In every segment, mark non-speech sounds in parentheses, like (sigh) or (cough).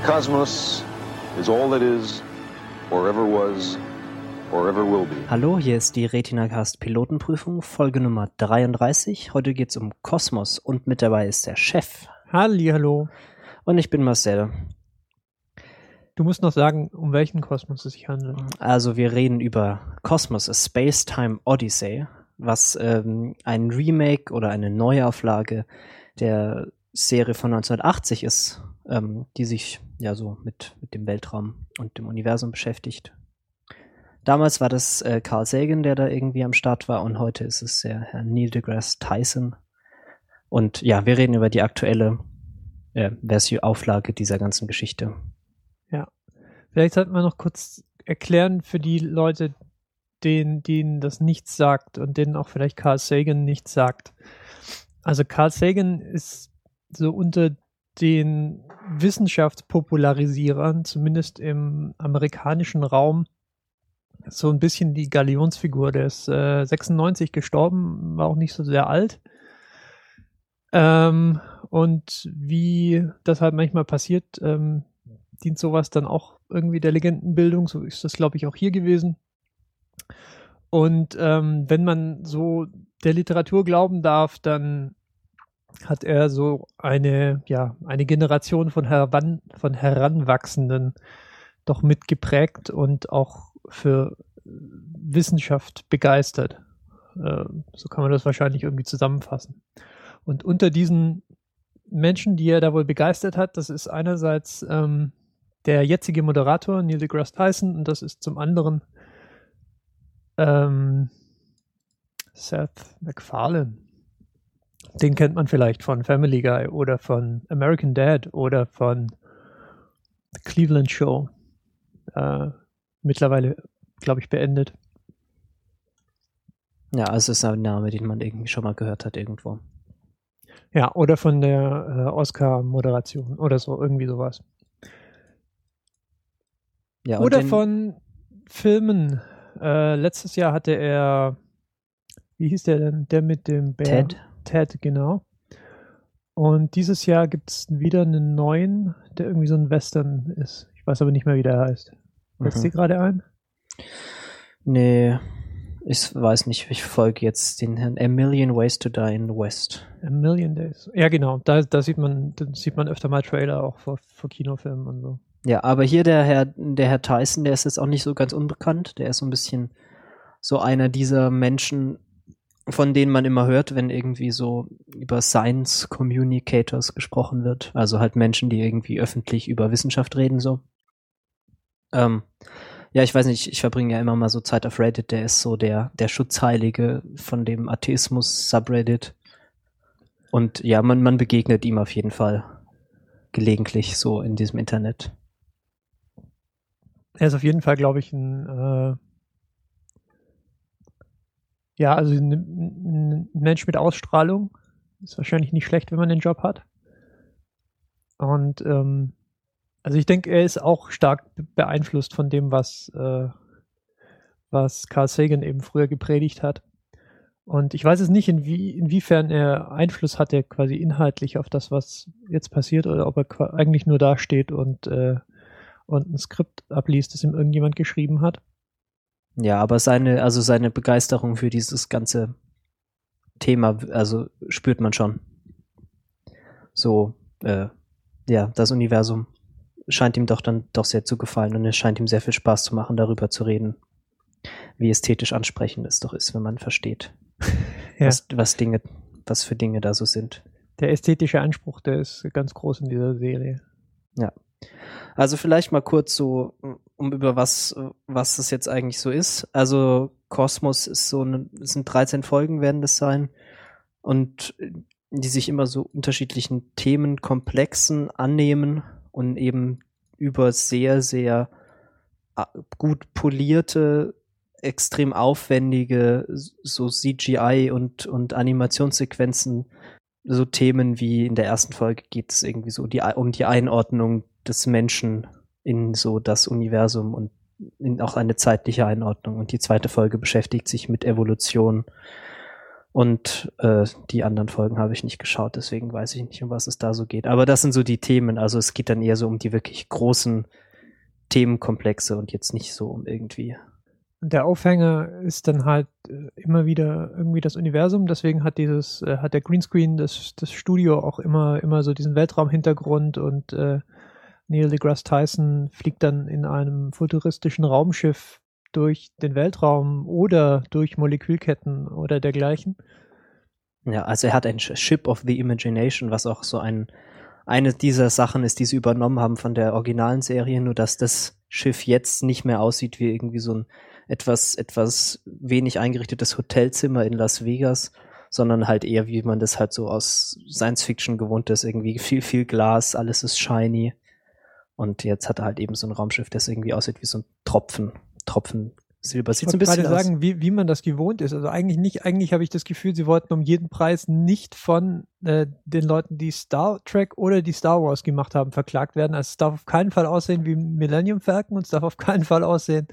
The cosmos is all that is, or ever was, or ever will be. Hallo, hier ist die RetinaCast Pilotenprüfung, Folge Nummer 33. Heute geht's um Kosmos und mit dabei ist der Chef. Halli, hallo. Und ich bin Marcel. Du musst noch sagen, um welchen Kosmos es sich handelt. Also wir reden über Kosmos, a Space-Time Odyssey, was ähm, ein Remake oder eine Neuauflage der Serie von 1980 ist, ähm, die sich ja so mit, mit dem Weltraum und dem Universum beschäftigt. Damals war das äh, Carl Sagan, der da irgendwie am Start war, und heute ist es der Herr Neil deGrasse Tyson. Und ja, wir reden über die aktuelle äh, Version, Auflage dieser ganzen Geschichte. Ja. Vielleicht sollten wir noch kurz erklären für die Leute, denen, denen das nichts sagt und denen auch vielleicht Carl Sagan nichts sagt. Also Carl Sagan ist so unter den Wissenschaftspopularisierern, zumindest im amerikanischen Raum, so ein bisschen die Galionsfigur. Der ist äh, 96 gestorben, war auch nicht so sehr alt. Ähm, und wie das halt manchmal passiert, ähm, dient sowas dann auch irgendwie der Legendenbildung. So ist das, glaube ich, auch hier gewesen. Und ähm, wenn man so der Literatur glauben darf, dann hat er so eine, ja, eine Generation von, heran, von Heranwachsenden doch mitgeprägt und auch für Wissenschaft begeistert. Äh, so kann man das wahrscheinlich irgendwie zusammenfassen. Und unter diesen Menschen, die er da wohl begeistert hat, das ist einerseits ähm, der jetzige Moderator Neil deGrasse Tyson und das ist zum anderen ähm, Seth MacFarlane. Den kennt man vielleicht von Family Guy oder von American Dad oder von The Cleveland Show. Äh, mittlerweile, glaube ich, beendet. Ja, also es ist ein Name, den man irgendwie schon mal gehört hat irgendwo. Ja, oder von der äh, Oscar-Moderation oder so, irgendwie sowas. Ja, oder von Filmen. Äh, letztes Jahr hatte er, wie hieß der denn? Der mit dem Bär? Ted. Ted, genau. Und dieses Jahr gibt es wieder einen neuen, der irgendwie so ein Western ist. Ich weiß aber nicht mehr, wie der heißt. Fällt mhm. dir gerade ein? Nee, ich weiß nicht, ich folge jetzt den Herrn A Million Ways to Die in the West. A Million Days. Ja, genau. Da, da sieht man, da sieht man öfter mal Trailer auch vor, vor Kinofilmen und so. Ja, aber hier der Herr, der Herr Tyson, der ist jetzt auch nicht so ganz unbekannt. Der ist so ein bisschen so einer dieser Menschen, von denen man immer hört, wenn irgendwie so über Science Communicators gesprochen wird. Also halt Menschen, die irgendwie öffentlich über Wissenschaft reden, so. Ähm, ja, ich weiß nicht, ich verbringe ja immer mal so Zeit auf Reddit, der ist so der, der Schutzheilige von dem Atheismus-Subreddit. Und ja, man, man begegnet ihm auf jeden Fall gelegentlich so in diesem Internet. Er ist auf jeden Fall, glaube ich, ein äh, ja, also ein, Mensch mit Ausstrahlung. Ist wahrscheinlich nicht schlecht, wenn man den Job hat. Und ähm, also ich denke, er ist auch stark beeinflusst von dem, was, äh, was Carl Sagan eben früher gepredigt hat. Und ich weiß es nicht, inwie, inwiefern er Einfluss hatte, quasi inhaltlich auf das, was jetzt passiert, oder ob er eigentlich nur da steht und, äh, und ein Skript abliest, das ihm irgendjemand geschrieben hat. Ja, aber seine, also seine Begeisterung für dieses ganze Thema, also spürt man schon. So, äh, ja, das Universum scheint ihm doch dann doch sehr zu gefallen und es scheint ihm sehr viel Spaß zu machen, darüber zu reden, wie ästhetisch ansprechend es doch ist, wenn man versteht, (laughs) ja. was, was Dinge, was für Dinge da so sind. Der ästhetische Anspruch, der ist ganz groß in dieser Serie. Ja. Also vielleicht mal kurz so, um über was, was das jetzt eigentlich so ist. Also Kosmos ist so eine, sind 13 Folgen werden das sein und die sich immer so unterschiedlichen Themenkomplexen annehmen und eben über sehr, sehr äh, gut polierte, extrem aufwendige so CGI und, und Animationssequenzen, so Themen wie in der ersten Folge geht es irgendwie so die, um die Einordnung des Menschen in so das Universum und in auch eine zeitliche Einordnung. Und die zweite Folge beschäftigt sich mit Evolution Und äh, die anderen Folgen habe ich nicht geschaut, deswegen weiß ich nicht, um was es da so geht. Aber das sind so die Themen. Also es geht dann eher so um die wirklich großen Themenkomplexe und jetzt nicht so um irgendwie. Der Aufhänger ist dann halt äh, immer wieder irgendwie das Universum, deswegen hat dieses, äh, hat der Greenscreen, das, das Studio auch immer, immer so diesen Weltraumhintergrund und äh, Neil deGrasse Tyson fliegt dann in einem futuristischen Raumschiff durch den Weltraum oder durch Molekülketten oder dergleichen. Ja, also er hat ein Ship of the Imagination, was auch so ein eine dieser Sachen ist, die sie übernommen haben von der originalen Serie, nur dass das Schiff jetzt nicht mehr aussieht wie irgendwie so ein etwas, etwas wenig eingerichtetes Hotelzimmer in Las Vegas, sondern halt eher, wie man das halt so aus Science Fiction gewohnt ist, irgendwie viel, viel Glas, alles ist shiny. Und jetzt hat er halt eben so ein Raumschiff, das irgendwie aussieht wie so ein Tropfen, Tropfen Silber. Sieht ich so ein bisschen gerade sagen, wie, wie man das gewohnt ist. Also eigentlich nicht, eigentlich habe ich das Gefühl, sie wollten um jeden Preis nicht von äh, den Leuten, die Star Trek oder die Star Wars gemacht haben, verklagt werden. Also es darf auf keinen Fall aussehen wie Millennium Falcon und es darf auf keinen Fall aussehen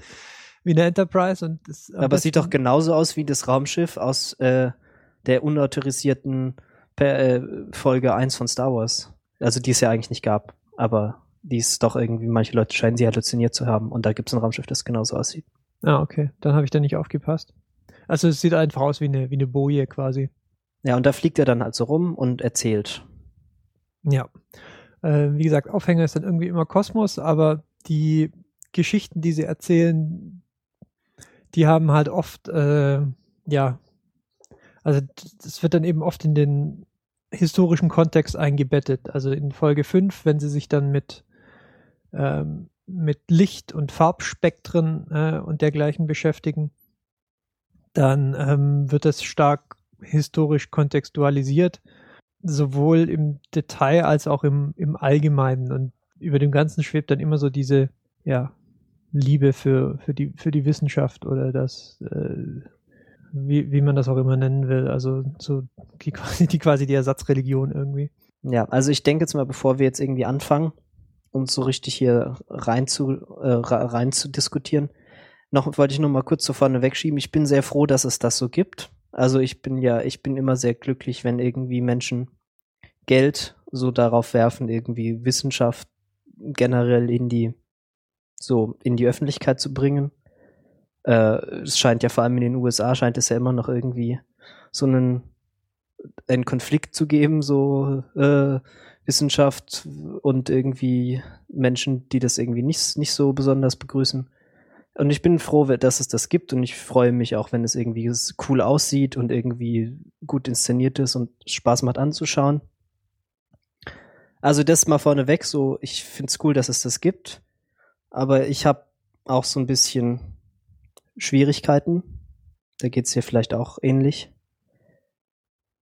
wie eine Enterprise. Und das Aber es sieht doch genauso aus wie das Raumschiff aus äh, der unautorisierten per, äh, Folge 1 von Star Wars. Also die es ja eigentlich nicht gab. Aber die ist doch irgendwie, manche Leute scheinen sie halluziniert zu haben. Und da gibt es ein Raumschiff, das genauso aussieht. Ah, okay. Dann habe ich da nicht aufgepasst. Also es sieht einfach aus wie eine, wie eine Boje quasi. Ja, und da fliegt er dann halt so rum und erzählt. Ja. Äh, wie gesagt, Aufhänger ist dann irgendwie immer Kosmos, aber die Geschichten, die sie erzählen, die haben halt oft, äh, ja, also das wird dann eben oft in den historischen Kontext eingebettet. Also in Folge 5, wenn sie sich dann mit ähm, mit Licht- und Farbspektren äh, und dergleichen beschäftigen, dann ähm, wird das stark historisch kontextualisiert, sowohl im Detail als auch im, im Allgemeinen. Und über dem Ganzen schwebt dann immer so diese, ja, Liebe für, für, die, für die Wissenschaft oder das, äh, wie, wie man das auch immer nennen will. Also so die quasi, die quasi die Ersatzreligion irgendwie. Ja, also ich denke jetzt mal, bevor wir jetzt irgendwie anfangen, uns so richtig hier rein zu, äh, rein zu diskutieren. Noch wollte ich noch mal kurz so vorne wegschieben. Ich bin sehr froh, dass es das so gibt. Also ich bin ja, ich bin immer sehr glücklich, wenn irgendwie Menschen Geld so darauf werfen, irgendwie Wissenschaft generell in die, so in die Öffentlichkeit zu bringen. Äh, es scheint ja vor allem in den USA scheint es ja immer noch irgendwie so einen, einen Konflikt zu geben, so äh, Wissenschaft und irgendwie Menschen, die das irgendwie nicht, nicht so besonders begrüßen. Und ich bin froh, dass es das gibt und ich freue mich auch, wenn es irgendwie cool aussieht und irgendwie gut inszeniert ist und Spaß macht anzuschauen. Also das mal vorneweg, so ich finde es cool, dass es das gibt, aber ich habe auch so ein bisschen Schwierigkeiten. Da geht es hier vielleicht auch ähnlich.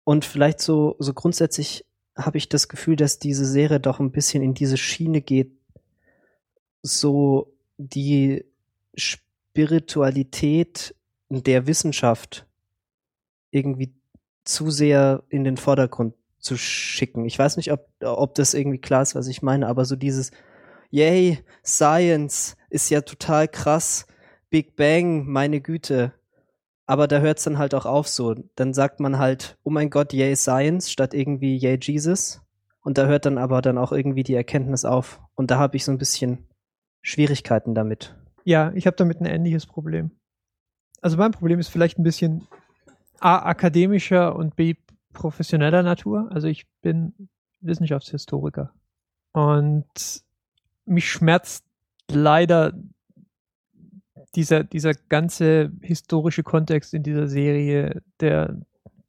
Und vielleicht so, so grundsätzlich habe ich das Gefühl, dass diese Serie doch ein bisschen in diese Schiene geht, so die Spiritualität der Wissenschaft irgendwie zu sehr in den Vordergrund zu schicken. Ich weiß nicht, ob, ob das irgendwie klar ist, was ich meine, aber so dieses, yay, Science ist ja total krass, Big Bang, meine Güte, aber da hört es dann halt auch auf so. Dann sagt man halt, oh mein Gott, yay Science statt irgendwie yay Jesus. Und da hört dann aber dann auch irgendwie die Erkenntnis auf. Und da habe ich so ein bisschen Schwierigkeiten damit. Ja, ich habe damit ein ähnliches Problem. Also mein Problem ist vielleicht ein bisschen A, akademischer und B, professioneller Natur. Also ich bin Wissenschaftshistoriker. Und mich schmerzt leider dieser, dieser ganze historische Kontext in dieser Serie, der,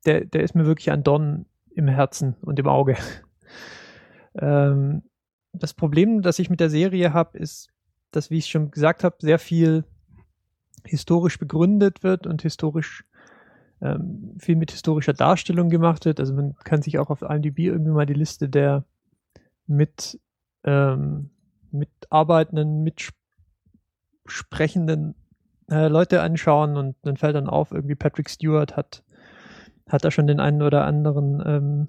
der, der ist mir wirklich ein Dorn im Herzen und im Auge. (laughs) ähm, das Problem, das ich mit der Serie habe, ist, dass, wie ich schon gesagt habe, sehr viel historisch begründet wird und historisch ähm, viel mit historischer Darstellung gemacht wird. Also man kann sich auch auf IMDb irgendwie mal die Liste der mit ähm, mitarbeitenden, Mitsp sprechenden äh, Leute anschauen und dann fällt dann auf, irgendwie Patrick Stewart hat, hat da schon den einen oder anderen ähm,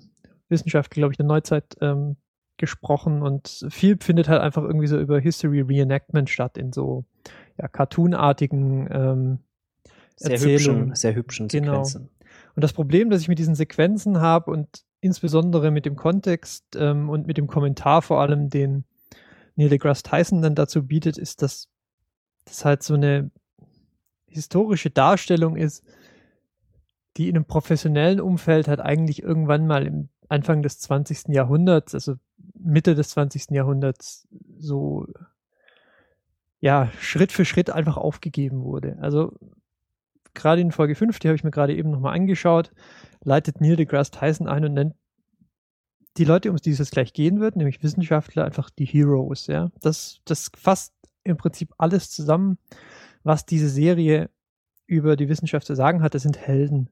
Wissenschaftler, glaube ich, der Neuzeit ähm, gesprochen und viel findet halt einfach irgendwie so über History Reenactment statt in so ja, cartoonartigen ähm, sehr hübschen, sehr hübschen genau. Sequenzen. Und das Problem, das ich mit diesen Sequenzen habe und insbesondere mit dem Kontext ähm, und mit dem Kommentar vor allem, den Neil deGrasse Tyson dann dazu bietet, ist, dass das halt so eine historische Darstellung ist, die in einem professionellen Umfeld halt eigentlich irgendwann mal im Anfang des 20. Jahrhunderts, also Mitte des 20. Jahrhunderts, so ja, Schritt für Schritt einfach aufgegeben wurde. Also gerade in Folge 5, die habe ich mir gerade eben nochmal angeschaut, leitet Neil deGrasse Tyson ein und nennt die Leute, um die es jetzt gleich gehen wird, nämlich Wissenschaftler, einfach die Heroes, ja. Das, das fasst im Prinzip alles zusammen, was diese Serie über die Wissenschaft zu sagen hat. Das sind Helden.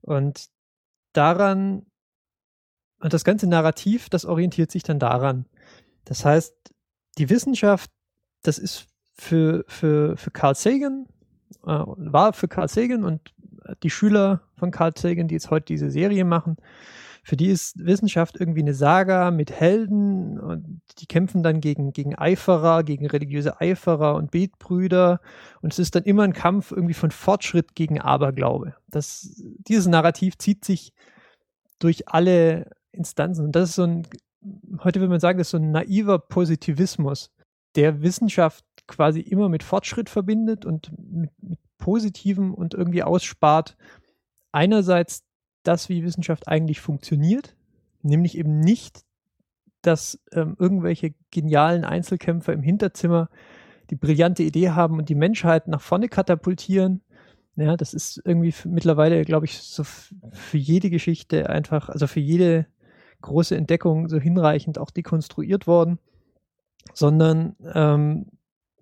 Und daran, und das ganze Narrativ, das orientiert sich dann daran. Das heißt, die Wissenschaft, das ist für, für, für Carl Sagan, äh, war für Carl Sagan und die Schüler von Carl Sagan, die jetzt heute diese Serie machen, für die ist Wissenschaft irgendwie eine Saga mit Helden und die kämpfen dann gegen, gegen Eiferer, gegen religiöse Eiferer und Betbrüder und es ist dann immer ein Kampf irgendwie von Fortschritt gegen Aberglaube. Das, dieses Narrativ zieht sich durch alle Instanzen und das ist so ein, heute würde man sagen, das ist so ein naiver Positivismus, der Wissenschaft quasi immer mit Fortschritt verbindet und mit, mit Positivem und irgendwie ausspart. Einerseits das, wie Wissenschaft eigentlich funktioniert, nämlich eben nicht, dass ähm, irgendwelche genialen Einzelkämpfer im Hinterzimmer die brillante Idee haben und die Menschheit nach vorne katapultieren. Ja, das ist irgendwie mittlerweile, glaube ich, so für jede Geschichte einfach, also für jede große Entdeckung so hinreichend auch dekonstruiert worden, sondern ähm,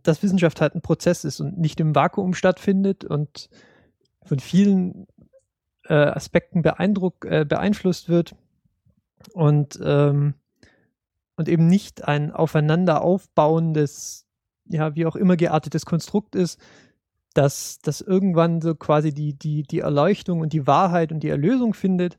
dass Wissenschaft halt ein Prozess ist und nicht im Vakuum stattfindet und von vielen äh, Aspekten beeindruck, äh, beeinflusst wird und, ähm, und eben nicht ein aufeinander aufbauendes, ja, wie auch immer geartetes Konstrukt ist, dass das irgendwann so quasi die, die, die Erleuchtung und die Wahrheit und die Erlösung findet,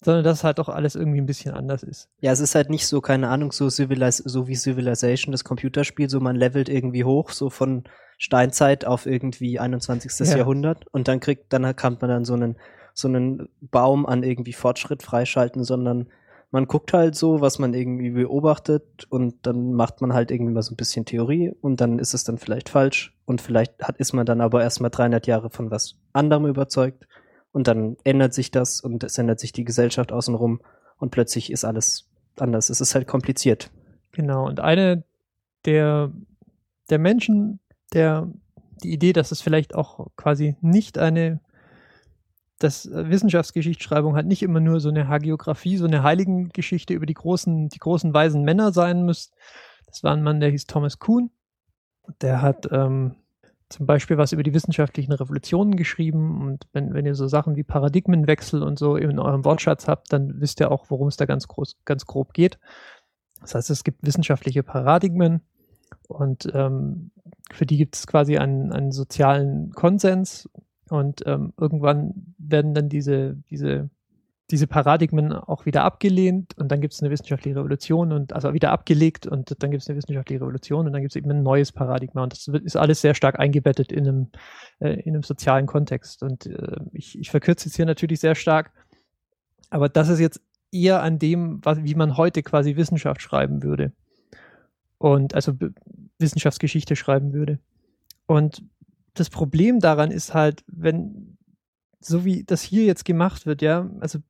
sondern dass halt auch alles irgendwie ein bisschen anders ist. Ja, es ist halt nicht so, keine Ahnung, so, Civilis so wie Civilization, das Computerspiel, so man levelt irgendwie hoch, so von Steinzeit auf irgendwie 21. Ja. Jahrhundert und dann kriegt, dann kann man dann so einen so einen Baum an irgendwie Fortschritt freischalten, sondern man guckt halt so, was man irgendwie beobachtet und dann macht man halt irgendwie mal so ein bisschen Theorie und dann ist es dann vielleicht falsch und vielleicht hat, ist man dann aber erstmal 300 Jahre von was anderem überzeugt und dann ändert sich das und es ändert sich die Gesellschaft außenrum und plötzlich ist alles anders. Es ist halt kompliziert. Genau. Und eine der, der Menschen, der die Idee, dass es vielleicht auch quasi nicht eine dass äh, Wissenschaftsgeschichtsschreibung halt nicht immer nur so eine Hagiografie, so eine Heiligengeschichte über die großen, die großen weisen Männer sein muss. Das war ein Mann, der hieß Thomas Kuhn. Der hat ähm, zum Beispiel was über die wissenschaftlichen Revolutionen geschrieben. Und wenn, wenn ihr so Sachen wie Paradigmenwechsel und so in eurem Wortschatz habt, dann wisst ihr auch, worum es da ganz, groß, ganz grob geht. Das heißt, es gibt wissenschaftliche Paradigmen und ähm, für die gibt es quasi einen, einen sozialen Konsens und ähm, irgendwann werden dann diese, diese, diese Paradigmen auch wieder abgelehnt und dann gibt es eine wissenschaftliche Revolution und also wieder abgelegt und dann gibt es eine wissenschaftliche Revolution und dann gibt es eben ein neues Paradigma und das ist alles sehr stark eingebettet in einem, äh, in einem sozialen Kontext. Und äh, ich, ich verkürze jetzt hier natürlich sehr stark, aber das ist jetzt eher an dem, was, wie man heute quasi Wissenschaft schreiben würde. Und also Wissenschaftsgeschichte schreiben würde. Und das Problem daran ist halt, wenn, so wie das hier jetzt gemacht wird, ja, also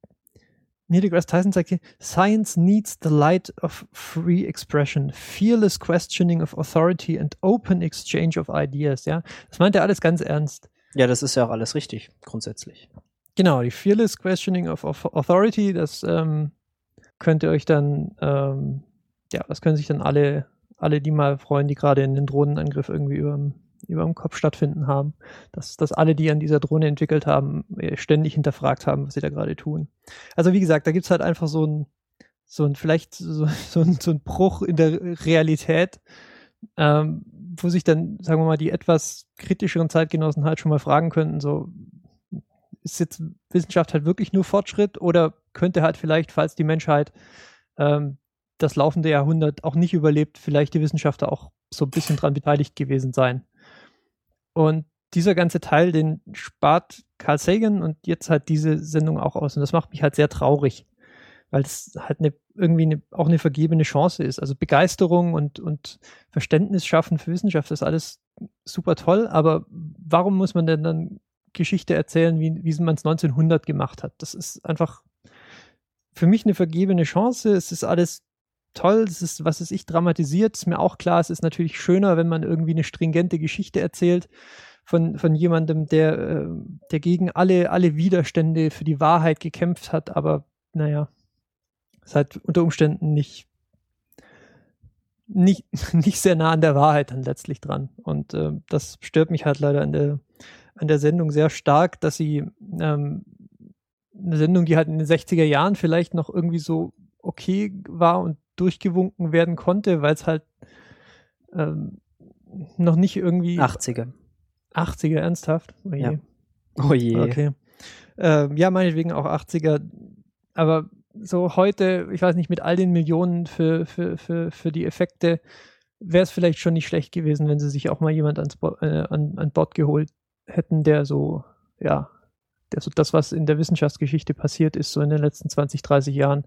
Neil deGrasse Tyson sagt hier, Science needs the light of free expression, fearless questioning of authority and open exchange of ideas, ja. Das meint er alles ganz ernst. Ja, das ist ja auch alles richtig, grundsätzlich. Genau, die fearless questioning of, authority, das ähm, könnt ihr euch dann, ähm, ja, das können sich dann alle, alle die mal freuen, die gerade in den Drohnenangriff irgendwie über über dem Kopf stattfinden haben, dass, dass alle, die an dieser Drohne entwickelt haben, äh, ständig hinterfragt haben, was sie da gerade tun. Also wie gesagt, da gibt es halt einfach so ein, so ein vielleicht so, so, ein, so ein Bruch in der Realität, ähm, wo sich dann, sagen wir mal, die etwas kritischeren Zeitgenossen halt schon mal fragen könnten, so, ist jetzt Wissenschaft halt wirklich nur Fortschritt oder könnte halt vielleicht, falls die Menschheit ähm, das laufende Jahrhundert auch nicht überlebt, vielleicht die Wissenschaftler auch so ein bisschen dran beteiligt gewesen sein. Und dieser ganze Teil, den spart Carl Sagan und jetzt halt diese Sendung auch aus. Und das macht mich halt sehr traurig, weil es halt eine, irgendwie eine, auch eine vergebene Chance ist. Also Begeisterung und, und Verständnis schaffen für Wissenschaft ist alles super toll, aber warum muss man denn dann Geschichte erzählen, wie, wie man es 1900 gemacht hat? Das ist einfach für mich eine vergebene Chance. Es ist alles toll, es ist, was ist ich, dramatisiert, ist mir auch klar, es ist natürlich schöner, wenn man irgendwie eine stringente Geschichte erzählt von, von jemandem, der, äh, der gegen alle, alle Widerstände für die Wahrheit gekämpft hat, aber naja, ist halt unter Umständen nicht, nicht, (laughs) nicht sehr nah an der Wahrheit dann letztlich dran. Und äh, das stört mich halt leider an der, an der Sendung sehr stark, dass sie ähm, eine Sendung, die halt in den 60er Jahren vielleicht noch irgendwie so okay war und durchgewunken werden konnte, weil es halt ähm, noch nicht irgendwie 80er. 80er, ernsthaft? Oh je. Ja. Oh je. Okay. Ähm, ja, meinetwegen auch 80er. Aber so heute, ich weiß nicht, mit all den Millionen für, für, für, für die Effekte, wäre es vielleicht schon nicht schlecht gewesen, wenn sie sich auch mal jemand ans Bo äh, an, an Bord geholt hätten, der so, ja, der so das, was in der Wissenschaftsgeschichte passiert ist, so in den letzten 20, 30 Jahren,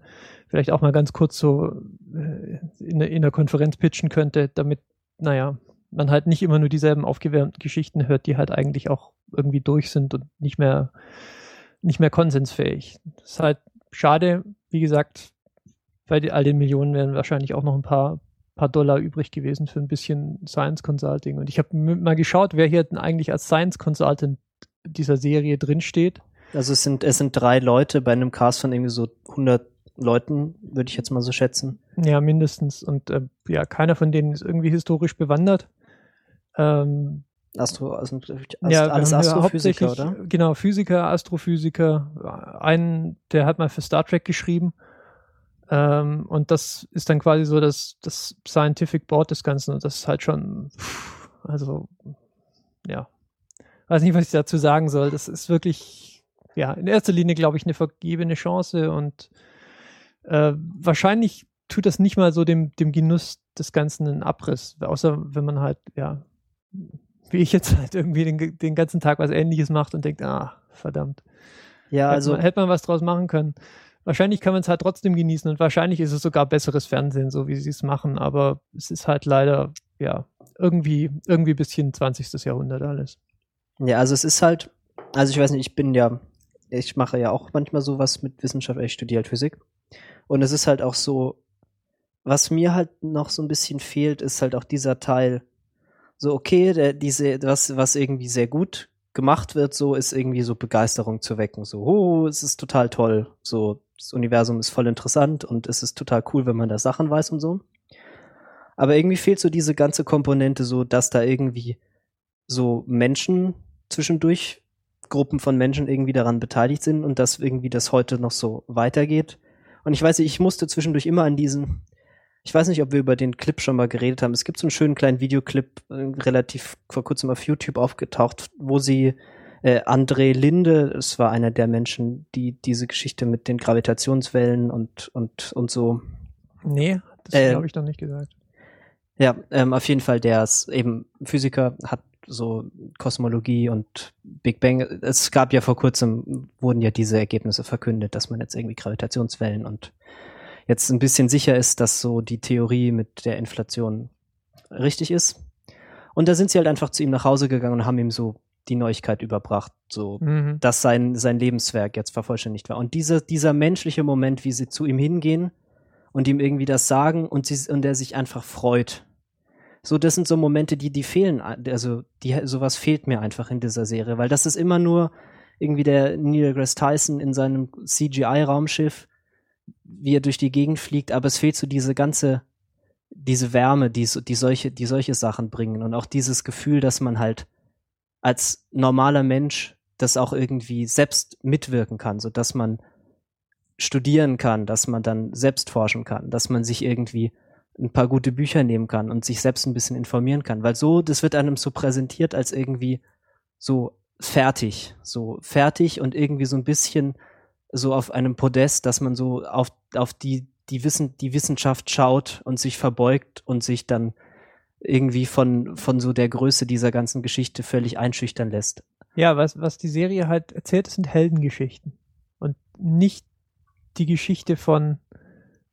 vielleicht auch mal ganz kurz so äh, in, in der Konferenz pitchen könnte, damit, naja, man halt nicht immer nur dieselben aufgewärmten Geschichten hört, die halt eigentlich auch irgendwie durch sind und nicht mehr, nicht mehr konsensfähig. Das ist halt schade, wie gesagt, bei all den Millionen wären wahrscheinlich auch noch ein paar, paar Dollar übrig gewesen für ein bisschen Science Consulting. Und ich habe mal geschaut, wer hier denn eigentlich als Science Consultant dieser Serie drinsteht. Also es sind, es sind drei Leute bei einem Cast von irgendwie so 100 Leuten, würde ich jetzt mal so schätzen. Ja, mindestens. Und äh, ja, keiner von denen ist irgendwie historisch bewandert. Ähm, Astro, also, Ast ja, alles Astrophysiker, oder? Genau, Physiker, Astrophysiker. Einen, der hat mal für Star Trek geschrieben. Ähm, und das ist dann quasi so das, das Scientific Board des Ganzen. Und das ist halt schon, also, ja. Weiß nicht, was ich dazu sagen soll. Das ist wirklich, ja, in erster Linie, glaube ich, eine vergebene Chance und äh, wahrscheinlich tut das nicht mal so dem, dem Genuss des Ganzen einen Abriss, außer wenn man halt, ja, wie ich jetzt halt irgendwie den, den ganzen Tag was ähnliches macht und denkt, ah, verdammt. Ja, also. Hätte man, hätte man was draus machen können. Wahrscheinlich kann man es halt trotzdem genießen und wahrscheinlich ist es sogar besseres Fernsehen, so wie sie es machen, aber es ist halt leider, ja, irgendwie, irgendwie bisschen 20. Jahrhundert alles. Ja, also es ist halt, also ich weiß nicht, ich bin ja, ich mache ja auch manchmal sowas mit Wissenschaft, ich studiere halt Physik. Und es ist halt auch so, was mir halt noch so ein bisschen fehlt, ist halt auch dieser Teil, so okay, der, diese, was, was irgendwie sehr gut gemacht wird, so ist irgendwie so Begeisterung zu wecken. So, oh, es ist total toll. So, das Universum ist voll interessant und es ist total cool, wenn man da Sachen weiß und so. Aber irgendwie fehlt so diese ganze Komponente, so dass da irgendwie so Menschen zwischendurch, Gruppen von Menschen irgendwie daran beteiligt sind und dass irgendwie das heute noch so weitergeht. Und ich weiß nicht, ich musste zwischendurch immer an diesen, ich weiß nicht, ob wir über den Clip schon mal geredet haben. Es gibt so einen schönen kleinen Videoclip, äh, relativ vor kurzem auf YouTube aufgetaucht, wo sie äh, André Linde, es war einer der Menschen, die diese Geschichte mit den Gravitationswellen und und und so. Nee, das äh, habe ich noch nicht gesagt. Ja, ähm, auf jeden Fall, der ist eben Physiker, hat so Kosmologie und Big Bang. Es gab ja vor kurzem, wurden ja diese Ergebnisse verkündet, dass man jetzt irgendwie Gravitationswellen und jetzt ein bisschen sicher ist, dass so die Theorie mit der Inflation richtig ist. Und da sind sie halt einfach zu ihm nach Hause gegangen und haben ihm so die Neuigkeit überbracht, so, mhm. dass sein, sein Lebenswerk jetzt vervollständigt war. Und diese, dieser menschliche Moment, wie sie zu ihm hingehen und ihm irgendwie das sagen und, sie, und er sich einfach freut. So, das sind so Momente, die, die fehlen, also, die, sowas fehlt mir einfach in dieser Serie, weil das ist immer nur irgendwie der Neil deGrasse Tyson in seinem CGI-Raumschiff wie er durch die Gegend fliegt, aber es fehlt so diese ganze, diese Wärme, die, die solche, die solche Sachen bringen und auch dieses Gefühl, dass man halt als normaler Mensch das auch irgendwie selbst mitwirken kann, so dass man studieren kann, dass man dann selbst forschen kann, dass man sich irgendwie ein paar gute Bücher nehmen kann und sich selbst ein bisschen informieren kann, weil so, das wird einem so präsentiert als irgendwie so fertig, so fertig und irgendwie so ein bisschen so auf einem Podest, dass man so auf, auf die, die, Wissen, die Wissenschaft schaut und sich verbeugt und sich dann irgendwie von, von so der Größe dieser ganzen Geschichte völlig einschüchtern lässt. Ja, was, was die Serie halt erzählt, sind Heldengeschichten. Und nicht die Geschichte von,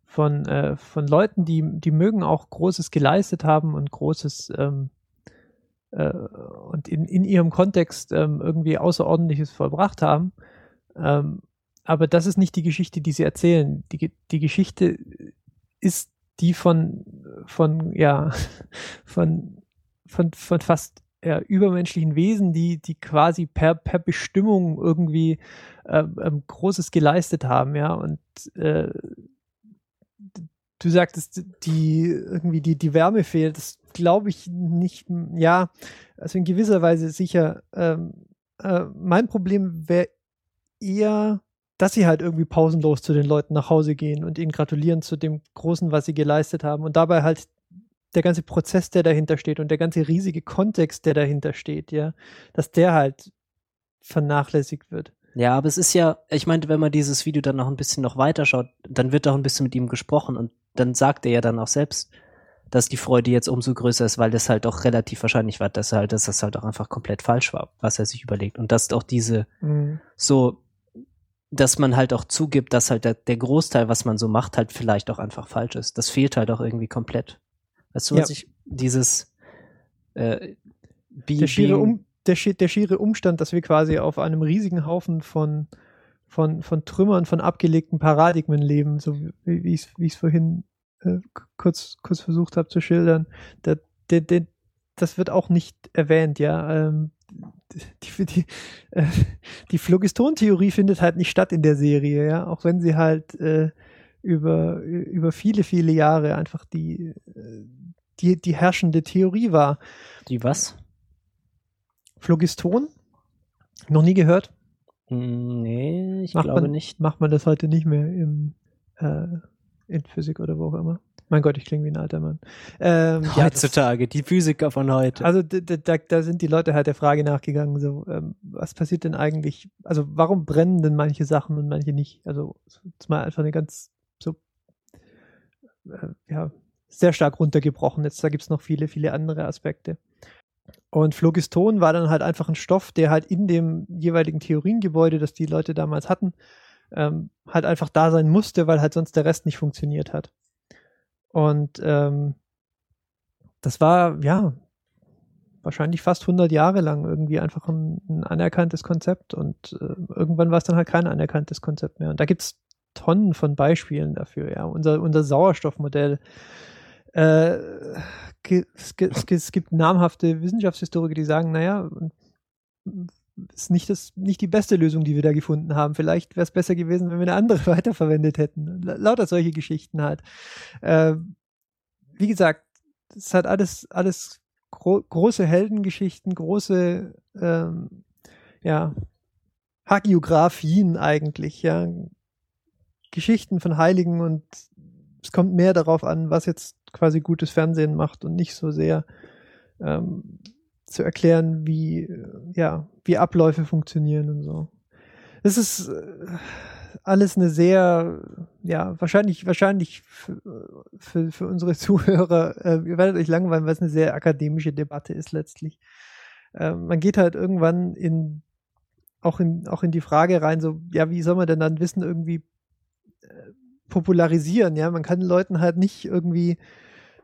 von, äh, von Leuten, die, die mögen auch Großes geleistet haben und Großes ähm, äh, und in, in ihrem Kontext ähm, irgendwie Außerordentliches vollbracht haben. Ähm, aber das ist nicht die Geschichte, die sie erzählen. Die, die Geschichte ist die von, von, ja, (laughs) von, von, von fast ja, übermenschlichen Wesen, die, die quasi per, per Bestimmung irgendwie ähm, ähm, Großes geleistet haben, ja. Und äh, du sagtest, die irgendwie die, die Wärme fehlt. Das glaube ich nicht, ja, also in gewisser Weise sicher. Ähm, äh, mein Problem wäre eher, dass sie halt irgendwie pausenlos zu den Leuten nach Hause gehen und ihnen gratulieren zu dem Großen, was sie geleistet haben und dabei halt der ganze Prozess, der dahinter steht und der ganze riesige Kontext, der dahinter steht, ja, dass der halt vernachlässigt wird. Ja, aber es ist ja, ich meinte, wenn man dieses Video dann noch ein bisschen noch weiter schaut, dann wird auch ein bisschen mit ihm gesprochen und dann sagt er ja dann auch selbst, dass die Freude jetzt umso größer ist, weil das halt auch relativ wahrscheinlich war, dass er halt, dass das halt auch einfach komplett falsch war, was er sich überlegt. Und dass auch diese mhm. so, dass man halt auch zugibt, dass halt der, der, Großteil, was man so macht, halt vielleicht auch einfach falsch ist. Das fehlt halt auch irgendwie komplett. Weißt du, was ja. ich, dieses äh, der, schiere um, der, der schiere Umstand, dass wir quasi auf einem riesigen Haufen von von, von Trümmern von abgelegten Paradigmen leben, so wie, wie ich es vorhin äh, kurz, kurz versucht habe zu schildern. Der, der, der, das wird auch nicht erwähnt, ja. Ähm, die, die, äh, die Phlogiston-Theorie findet halt nicht statt in der Serie, ja, auch wenn sie halt äh, über, über viele, viele Jahre einfach die, äh, die, die herrschende Theorie war. Die was? Phlogiston? Noch nie gehört? Hm, nee, ich macht glaube man, nicht. Macht man das heute nicht mehr im, äh, in Physik oder wo auch immer. Mein Gott, ich klinge wie ein alter Mann. Ähm, Heutzutage, ja, das, die Physiker von heute. Also da, da, sind die Leute halt der Frage nachgegangen, so, ähm, was passiert denn eigentlich, also warum brennen denn manche Sachen und manche nicht? Also jetzt mal einfach eine ganz so, äh, ja, sehr stark runtergebrochen. Jetzt da gibt es noch viele, viele andere Aspekte. Und Phlogiston war dann halt einfach ein Stoff, der halt in dem jeweiligen Theoriengebäude, das die Leute damals hatten, ähm, halt einfach da sein musste, weil halt sonst der Rest nicht funktioniert hat. Und ähm, das war, ja, wahrscheinlich fast 100 Jahre lang irgendwie einfach ein, ein anerkanntes Konzept und äh, irgendwann war es dann halt kein anerkanntes Konzept mehr. Und da gibt es Tonnen von Beispielen dafür, ja. Unser, unser Sauerstoffmodell äh, es, gibt, es gibt namhafte Wissenschaftshistoriker, die sagen, naja, ist nicht, das, nicht die beste Lösung, die wir da gefunden haben. Vielleicht wäre es besser gewesen, wenn wir eine andere (laughs) weiterverwendet hätten. Lauter solche Geschichten halt. Äh, wie gesagt, es hat alles, alles gro große Heldengeschichten, große ähm, ja, Hagiografien eigentlich, ja. Geschichten von Heiligen und es kommt mehr darauf an, was jetzt quasi gutes Fernsehen macht und nicht so sehr ähm, zu erklären, wie, ja, wie Abläufe funktionieren und so. Es ist äh, alles eine sehr, ja, wahrscheinlich, wahrscheinlich für, für, für unsere (laughs) Zuhörer, äh, ihr werdet euch langweilen, weil es eine sehr akademische Debatte ist letztlich. Äh, man geht halt irgendwann in, auch in, auch in die Frage rein, so, ja, wie soll man denn dann Wissen irgendwie äh, popularisieren? Ja, man kann Leuten halt nicht irgendwie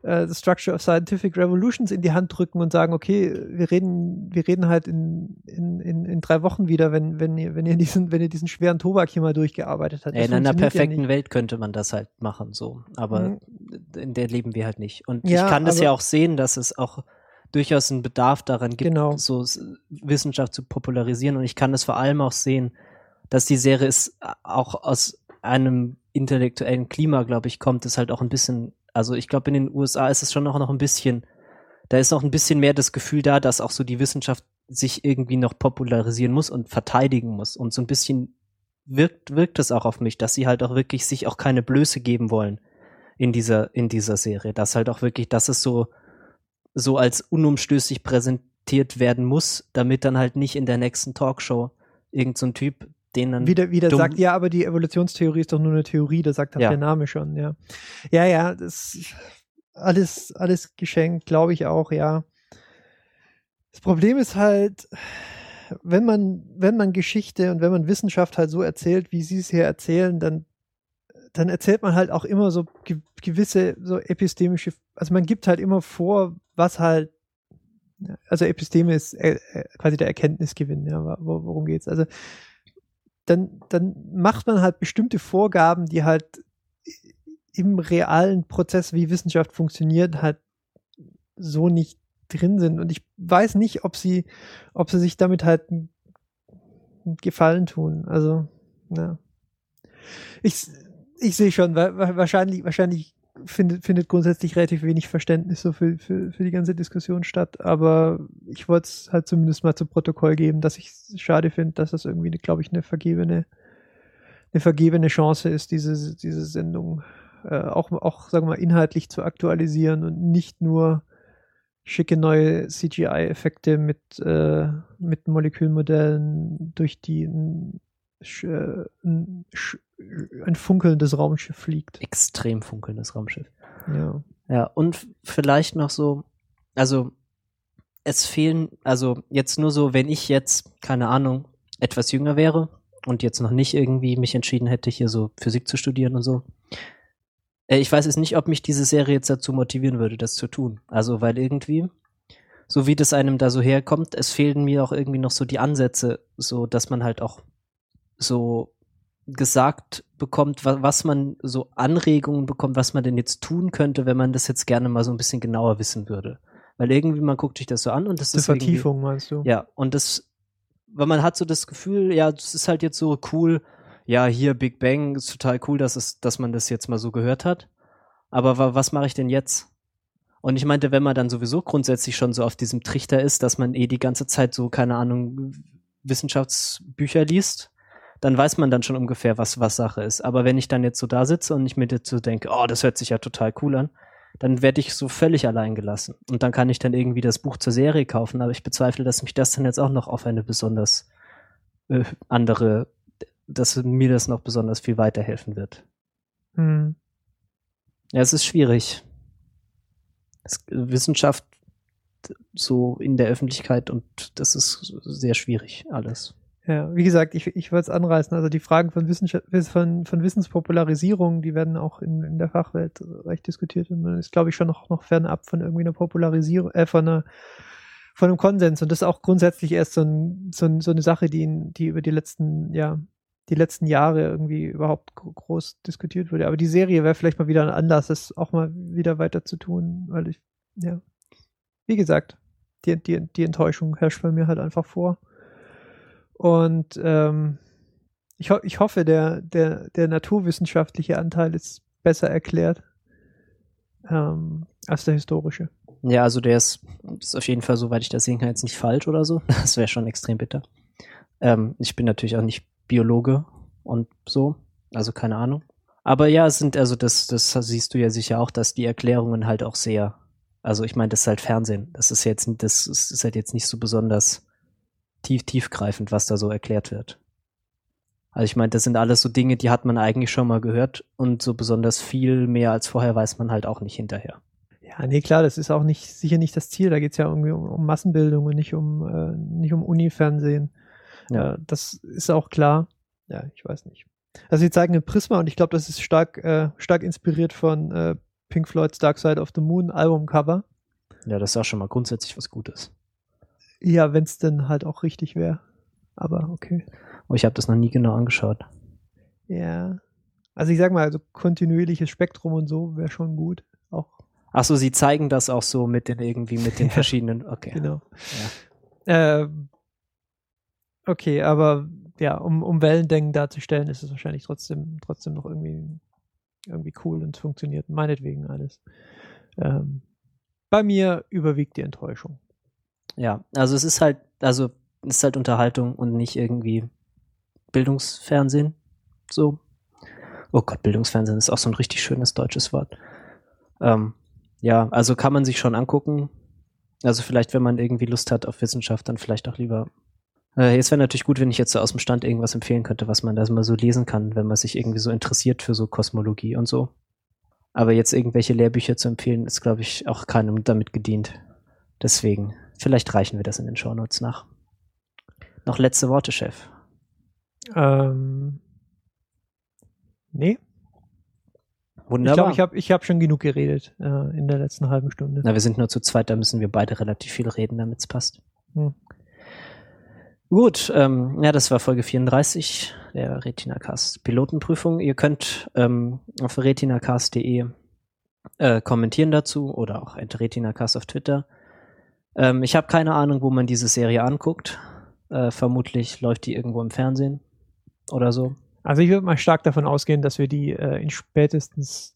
äh, The Structure of Scientific Revolutions in die Hand drücken und sagen, okay, wir reden, wir reden halt in, in, in, in drei Wochen wieder, wenn, wenn ihr, wenn ihr diesen, wenn ihr diesen schweren Tobak hier mal durchgearbeitet habt. in einer perfekten ja Welt könnte man das halt machen, so. Aber mhm. in der leben wir halt nicht. Und ja, ich kann das ja auch sehen, dass es auch durchaus einen Bedarf daran gibt, genau. so Wissenschaft zu popularisieren. Und ich kann das vor allem auch sehen, dass die Serie ist auch aus einem intellektuellen Klima, glaube ich, kommt es halt auch ein bisschen also ich glaube, in den USA ist es schon noch, noch ein bisschen, da ist noch ein bisschen mehr das Gefühl da, dass auch so die Wissenschaft sich irgendwie noch popularisieren muss und verteidigen muss. Und so ein bisschen wirkt, wirkt es auch auf mich, dass sie halt auch wirklich sich auch keine Blöße geben wollen in dieser, in dieser Serie. Dass halt auch wirklich, dass es so, so als unumstößlich präsentiert werden muss, damit dann halt nicht in der nächsten Talkshow irgend so Typ den dann. Wieder, wieder sagt, ja, aber die Evolutionstheorie ist doch nur eine Theorie, da sagt halt ja. der Name schon, ja. Ja, ja, das alles, alles geschenkt, glaube ich auch, ja. Das Problem ist halt, wenn man, wenn man Geschichte und wenn man Wissenschaft halt so erzählt, wie sie es hier erzählen, dann, dann erzählt man halt auch immer so ge gewisse so epistemische, also man gibt halt immer vor, was halt, also Episteme ist äh, äh quasi der Erkenntnisgewinn, ja, worum geht's? Also dann, dann macht man halt bestimmte Vorgaben, die halt im realen Prozess, wie Wissenschaft funktioniert, halt so nicht drin sind. Und ich weiß nicht, ob sie, ob sie sich damit halt Gefallen tun. Also, ja. Ich, ich sehe schon, wahrscheinlich, wahrscheinlich findet, findet grundsätzlich relativ wenig Verständnis so für, für, für die ganze Diskussion statt. Aber ich wollte es halt zumindest mal zu Protokoll geben, dass ich es schade finde, dass das irgendwie, glaube ich, eine vergebene, eine vergebene Chance ist, diese, diese Sendung äh, auch, auch, sagen wir mal, inhaltlich zu aktualisieren und nicht nur schicke neue CGI-Effekte mit, äh, mit Molekülmodellen durch die ein, äh, ein, funkelndes Raumschiff fliegt. Extrem funkelndes Raumschiff. Ja. Ja, und vielleicht noch so, also es fehlen, also jetzt nur so, wenn ich jetzt, keine Ahnung, etwas jünger wäre und jetzt noch nicht irgendwie mich entschieden hätte, hier so Physik zu studieren und so, äh, ich weiß jetzt nicht, ob mich diese Serie jetzt dazu motivieren würde, das zu tun. Also, weil irgendwie, so wie das einem da so herkommt, es fehlen mir auch irgendwie noch so die Ansätze, so dass man halt auch so gesagt bekommt, was, man so Anregungen bekommt, was man denn jetzt tun könnte, wenn man das jetzt gerne mal so ein bisschen genauer wissen würde. Weil irgendwie man guckt sich das so an und das Die ist Vertiefung meinst du? Ja, und das, weil man hat so das Gefühl, ja, das ist halt jetzt so cool, ja, hier Big Bang ist total cool, dass, es, dass man das jetzt mal so gehört hat. Aber was mache ich denn jetzt? Und ich meinte, wenn man dann sowieso grundsätzlich schon so auf diesem Trichter ist, dass man eh die ganze Zeit so, keine Ahnung, Wissenschaftsbücher liest, dann weiß man dann schon ungefähr, was, was Sache ist. Aber wenn ich dann jetzt so da sitze und ich mir dazu denke, oh, das hört sich ja total cool an, dann werde ich so völlig allein gelassen. Und dann kann ich dann irgendwie das Buch zur Serie kaufen, aber ich bezweifle, dass mich das dann jetzt auch noch auf eine besonders äh, andere dass mir das noch besonders viel weiterhelfen wird. Hm. Ja, es ist schwierig. Es, Wissenschaft so in der Öffentlichkeit und das ist sehr schwierig alles. Ja, wie gesagt, ich, ich wollte es anreißen. Also die Fragen von, Wissenschaft, von, von Wissenspopularisierung, die werden auch in, in der Fachwelt recht diskutiert und man ist, glaube ich, schon noch, noch fernab von irgendwie einer Popularisierung, äh, von einer von einem Konsens. Und das ist auch grundsätzlich erst so, ein, so, ein, so eine Sache, die, die über die letzten, ja, die letzten Jahre irgendwie überhaupt groß diskutiert wurde. Aber die Serie wäre vielleicht mal wieder ein Anlass, das auch mal wieder weiter zu tun, weil ich, ja, wie gesagt, die, die, die Enttäuschung herrscht bei mir halt einfach vor. Und ähm, ich, ho ich hoffe, der, der, der naturwissenschaftliche Anteil ist besser erklärt ähm, als der historische. Ja, also der ist, ist auf jeden Fall, soweit ich das sehen kann, jetzt nicht falsch oder so. (laughs) Das wäre schon extrem bitter. Ähm, ich bin natürlich auch nicht Biologe und so. Also keine Ahnung. Aber ja, es sind, also das, das siehst du ja sicher auch, dass die Erklärungen halt auch sehr, also ich meine, das ist halt Fernsehen. Das ist jetzt, das ist halt jetzt nicht so besonders tief, tiefgreifend, was da so erklärt wird. Also ich meine, das sind alles so Dinge, die hat man eigentlich schon mal gehört und so besonders viel mehr als vorher weiß man halt auch nicht hinterher. Ja, nee, klar, das ist auch nicht sicher nicht das Ziel. Da geht es ja irgendwie um, um, Massenbildung und nicht um äh, nicht um Uni-Fernsehen. Ja. Äh, das ist auch klar. Ja, ich weiß nicht. Also sie zeigen ein Prisma und ich glaube, das ist stark, äh, stark inspiriert von äh, Pink Floyds Dark Side of the Moon Albumcover. Ja, das ist auch schon mal grundsätzlich was Gutes. Ja, wenn es denn halt auch richtig wäre. Aber okay. Oh, ich habe das noch nie genau angeschaut. Ja. Also ich sag mal, also kontinuierliches Spektrum und so wäre schon gut. Auch. Ach so, sie zeigen das auch so mit den irgendwie mit den (laughs) verschiedenen. Okay. Genau. Ja. Äh, Okay, aber ja, um, um Wellendenken darzustellen, ist es wahrscheinlich trotzdem, trotzdem noch irgendwie, irgendwie cool und funktioniert meinetwegen alles. Ähm, bei mir überwiegt die Enttäuschung. Ja, also es ist halt, also es ist halt Unterhaltung und nicht irgendwie Bildungsfernsehen. So. Oh Gott, Bildungsfernsehen ist auch so ein richtig schönes deutsches Wort. Ähm, ja, also kann man sich schon angucken. Also vielleicht, wenn man irgendwie Lust hat auf Wissenschaft, dann vielleicht auch lieber äh, jetzt wäre natürlich gut, wenn ich jetzt so aus dem Stand irgendwas empfehlen könnte, was man da mal so lesen kann, wenn man sich irgendwie so interessiert für so Kosmologie und so. Aber jetzt irgendwelche Lehrbücher zu empfehlen, ist, glaube ich, auch keinem damit gedient. Deswegen, vielleicht reichen wir das in den Shownotes nach. Noch letzte Worte, Chef. Ähm, nee. Wunderbar. Ich glaube, ich habe ich hab schon genug geredet äh, in der letzten halben Stunde. Na, wir sind nur zu zweit, da müssen wir beide relativ viel reden, damit es passt. Hm. Gut, ähm, ja, das war Folge 34 der RetinaCast Pilotenprüfung. Ihr könnt ähm, auf retinacast.de äh, kommentieren dazu oder auch at retinacast auf Twitter. Ähm, ich habe keine Ahnung, wo man diese Serie anguckt. Äh, vermutlich läuft die irgendwo im Fernsehen oder so. Also ich würde mal stark davon ausgehen, dass wir die äh, in spätestens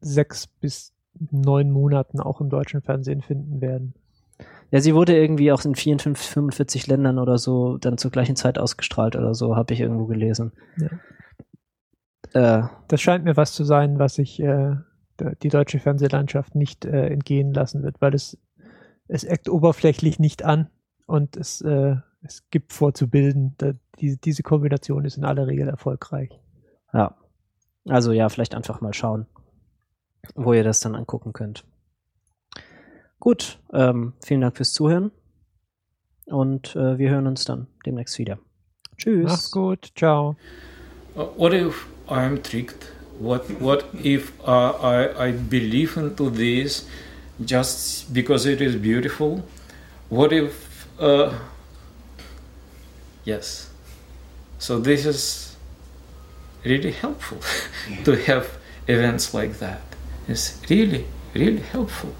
sechs bis neun Monaten auch im deutschen Fernsehen finden werden. Ja, sie wurde irgendwie auch in 54, 45 Ländern oder so dann zur gleichen Zeit ausgestrahlt oder so, habe ich irgendwo gelesen. Ja. Äh, das scheint mir was zu sein, was sich äh, die deutsche Fernsehlandschaft nicht äh, entgehen lassen wird, weil es, es eckt oberflächlich nicht an und es, äh, es gibt vorzubilden. Da, die, diese Kombination ist in aller Regel erfolgreich. Ja. Also ja, vielleicht einfach mal schauen, wo ihr das dann angucken könnt. Gut, ähm, vielen Dank fürs Zuhören und äh, wir hören uns dann demnächst wieder. Tschüss. Mach's gut. Ciao. Uh, what if I'm tricked? What what if uh, I I believe into this just because it is beautiful? What if uh, yes? So this is really helpful (laughs) to have events like that. It's really really helpful.